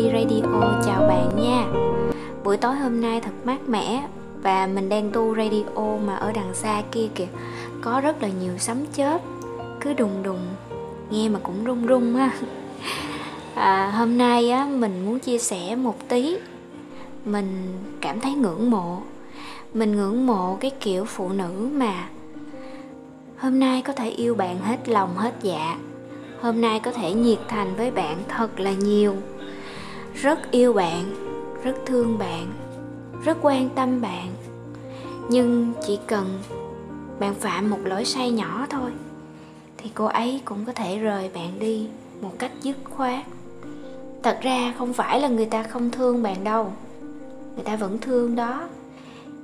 Ly Radio. Chào bạn nha. Buổi tối hôm nay thật mát mẻ Và mình đang tu radio mà ở đằng xa kia kìa. Có rất là nhiều sấm chớp. Cứ đùng đùng. Nghe mà cũng rung rung ha à, Hôm nay á, mình muốn chia sẻ một tí. Mình cảm thấy ngưỡng mộ. Mình ngưỡng mộ cái kiểu phụ nữ mà Hôm nay có thể yêu bạn hết lòng hết dạ. Hôm nay có thể nhiệt thành với bạn thật là nhiều rất yêu bạn, rất thương bạn, rất quan tâm bạn. Nhưng chỉ cần bạn phạm một lỗi sai nhỏ thôi, thì cô ấy cũng có thể rời bạn đi một cách dứt khoát. Thật ra không phải là người ta không thương bạn đâu. Người ta vẫn thương đó.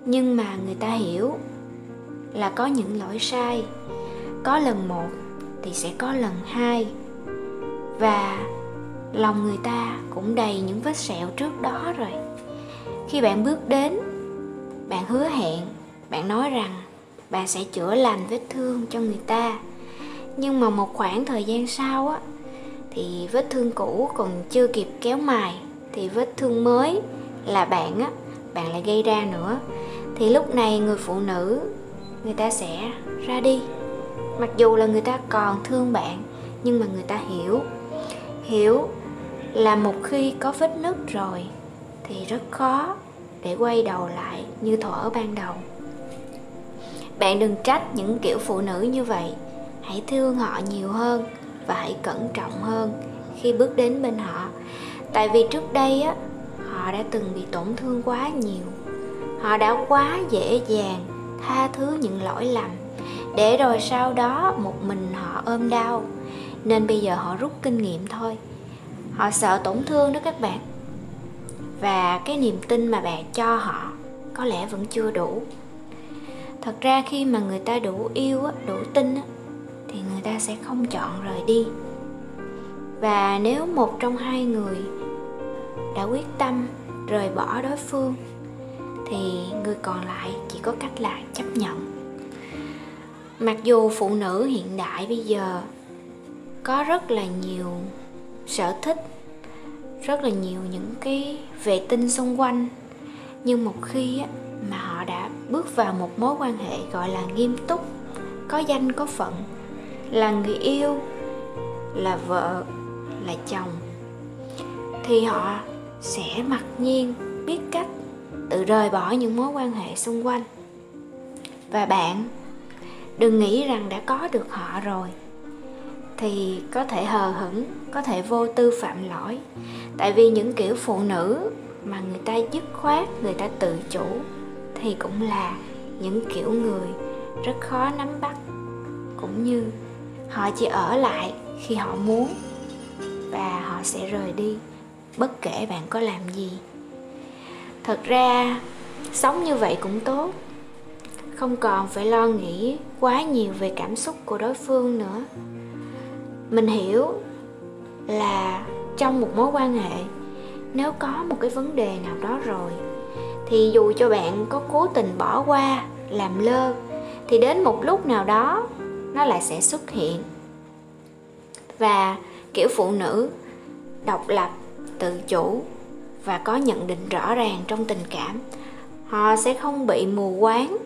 Nhưng mà người ta hiểu là có những lỗi sai. Có lần một thì sẽ có lần hai. Và lòng người ta cũng đầy những vết sẹo trước đó rồi. Khi bạn bước đến, bạn hứa hẹn, bạn nói rằng bạn sẽ chữa lành vết thương cho người ta. Nhưng mà một khoảng thời gian sau á, thì vết thương cũ còn chưa kịp kéo mài, thì vết thương mới là bạn á, bạn lại gây ra nữa. Thì lúc này người phụ nữ, người ta sẽ ra đi. Mặc dù là người ta còn thương bạn, nhưng mà người ta hiểu hiểu là một khi có vết nứt rồi thì rất khó để quay đầu lại như thuở ban đầu. Bạn đừng trách những kiểu phụ nữ như vậy. Hãy thương họ nhiều hơn và hãy cẩn trọng hơn khi bước đến bên họ. Tại vì trước đây á, họ đã từng bị tổn thương quá nhiều. Họ đã quá dễ dàng tha thứ những lỗi lầm để rồi sau đó một mình họ ôm đau nên bây giờ họ rút kinh nghiệm thôi. Họ sợ tổn thương đó các bạn. Và cái niềm tin mà bạn cho họ có lẽ vẫn chưa đủ. Thật ra khi mà người ta đủ yêu đủ tin thì người ta sẽ không chọn rời đi. Và nếu một trong hai người đã quyết tâm rời bỏ đối phương, thì người còn lại chỉ có cách là chấp nhận. Mặc dù phụ nữ hiện đại bây giờ có rất là nhiều sở thích rất là nhiều những cái vệ tinh xung quanh. Nhưng một khi á, mà họ đã bước vào một mối quan hệ gọi là nghiêm túc có danh có phận là người yêu là vợ là chồng thì họ sẽ mặc nhiên biết cách tự rời bỏ những mối quan hệ xung quanh. Và bạn đừng nghĩ rằng đã có được họ rồi thì có thể hờ hững, có thể vô tư phạm lỗi. Tại vì những kiểu phụ nữ mà người ta dứt khoát, người ta tự chủ thì cũng là những kiểu người rất khó nắm bắt. Cũng như họ chỉ ở lại khi họ muốn và họ sẽ rời đi, bất kể bạn có làm gì. Thật ra, sống như vậy cũng tốt. Không còn phải lo nghĩ quá nhiều về cảm xúc của đối phương nữa mình hiểu là trong một mối quan hệ, nếu có một cái vấn đề nào đó rồi, thì dù cho bạn có cố tình bỏ qua, làm lơ, thì đến một lúc nào đó, nó lại sẽ xuất hiện. Và kiểu phụ nữ độc lập, tự chủ và có nhận định rõ ràng trong tình cảm, họ sẽ không bị mù quáng,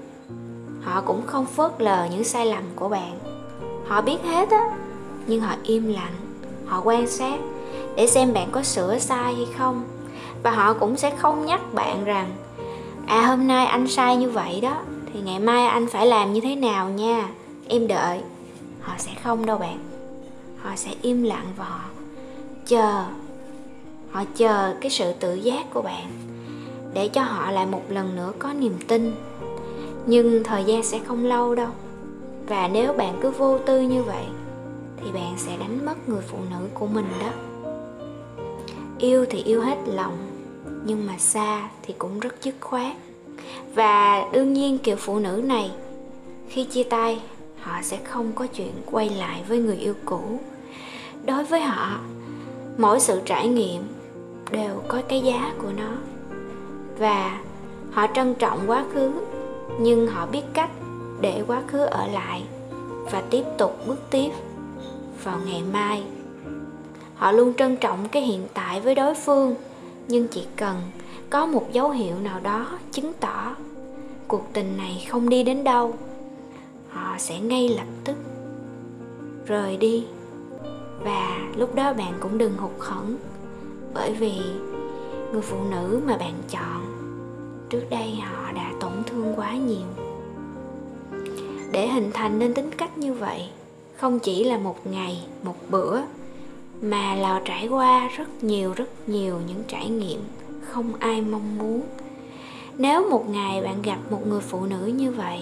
họ cũng không phớt lờ những sai lầm của bạn. Họ biết hết á nhưng họ im lặng, họ quan sát để xem bạn có sửa sai hay không. Và họ cũng sẽ không nhắc bạn rằng à hôm nay anh sai như vậy đó, thì ngày mai anh phải làm như thế nào nha, em đợi. Họ sẽ không đâu bạn. Họ sẽ im lặng và họ chờ họ chờ cái sự tự giác của bạn để cho họ lại một lần nữa có niềm tin. Nhưng thời gian sẽ không lâu đâu. Và nếu bạn cứ vô tư như vậy thì bạn sẽ đánh mất người phụ nữ của mình đó. Yêu thì yêu hết lòng, nhưng mà xa thì cũng rất dứt khoát. Và đương nhiên kiểu phụ nữ này, khi chia tay, họ sẽ không có chuyện quay lại với người yêu cũ. Đối với họ, mỗi sự trải nghiệm đều có cái giá của nó. Và họ trân trọng quá khứ, nhưng họ biết cách để quá khứ ở lại và tiếp tục bước tiếp vào ngày mai. Họ luôn trân trọng cái hiện tại với đối phương, nhưng chỉ cần có một dấu hiệu nào đó chứng tỏ cuộc tình này không đi đến đâu, họ sẽ ngay lập tức rời đi. Và lúc đó bạn cũng đừng hụt hẫng, bởi vì người phụ nữ mà bạn chọn, trước đây họ đã tổn thương quá nhiều. Để hình thành nên tính cách như vậy không chỉ là một ngày, một bữa, mà là trải qua rất nhiều rất nhiều những trải nghiệm không ai mong muốn. Nếu một ngày bạn gặp một người phụ nữ như vậy,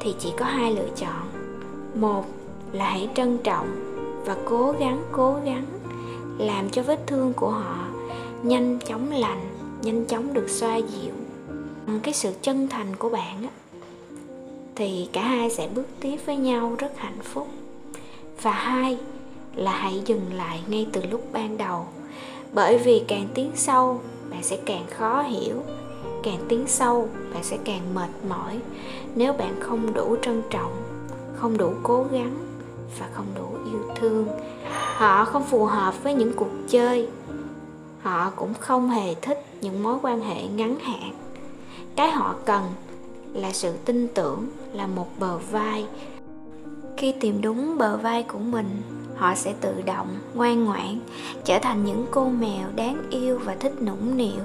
thì chỉ có hai lựa chọn. Một là hãy trân trọng và cố gắng cố gắng làm cho vết thương của họ nhanh chóng lành, nhanh chóng được xoa dịu. Bằng cái sự chân thành của bạn thì cả hai sẽ bước tiếp với nhau rất hạnh phúc. Và hai là hãy dừng lại ngay từ lúc ban đầu, bởi vì càng tiến sâu, bạn sẽ càng khó hiểu. Càng tiến sâu, bạn sẽ càng mệt mỏi nếu bạn không đủ trân trọng, không đủ cố gắng và không đủ yêu thương. Họ không phù hợp với những cuộc chơi. Họ cũng không hề thích những mối quan hệ ngắn hạn. Cái họ cần là sự tin tưởng là một bờ vai. Khi tìm đúng bờ vai của mình, họ sẽ tự động, ngoan ngoãn, trở thành những cô mèo đáng yêu và thích nũng nịu.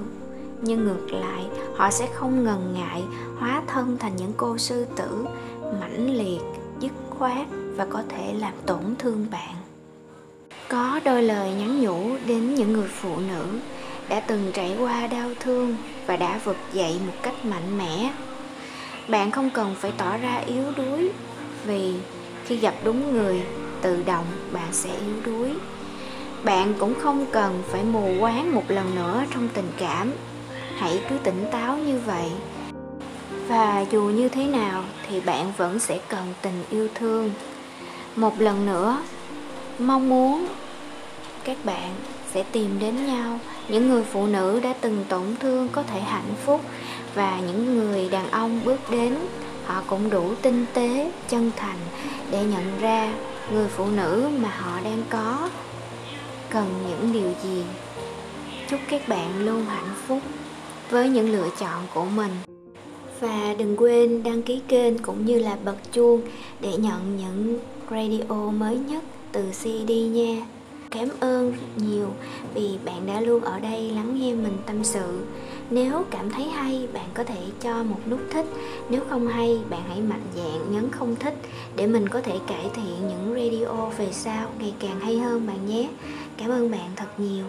Nhưng ngược lại, họ sẽ không ngần ngại hóa thân thành những cô sư tử mãnh liệt, dứt khoát và có thể làm tổn thương bạn. Có đôi lời nhắn nhủ đến những người phụ nữ đã từng trải qua đau thương và đã vực dậy một cách mạnh mẽ bạn không cần phải tỏ ra yếu đuối, vì khi gặp đúng người, tự động bạn sẽ yếu đuối. Bạn cũng không cần phải mù quáng một lần nữa trong tình cảm. Hãy cứ tỉnh táo như vậy. Và dù như thế nào thì bạn vẫn sẽ cần tình yêu thương. Một lần nữa, mong muốn các bạn sẽ tìm đến nhau. Những người phụ nữ đã từng tổn thương có thể hạnh phúc và những người đàn ông bước đến, họ cũng đủ tinh tế, chân thành để nhận ra người phụ nữ mà họ đang có. Cần những điều gì? Chúc các bạn luôn hạnh phúc với những lựa chọn của mình. Và đừng quên đăng ký kênh cũng như là bật chuông để nhận những radio mới nhất từ CD nha cảm ơn nhiều vì bạn đã luôn ở đây lắng nghe mình tâm sự. Nếu cảm thấy hay, bạn có thể cho một nút thích. Nếu không hay, bạn hãy mạnh dạn nhấn không thích để mình có thể cải thiện những radio về sau ngày càng hay hơn bạn nhé. Cảm ơn bạn thật nhiều.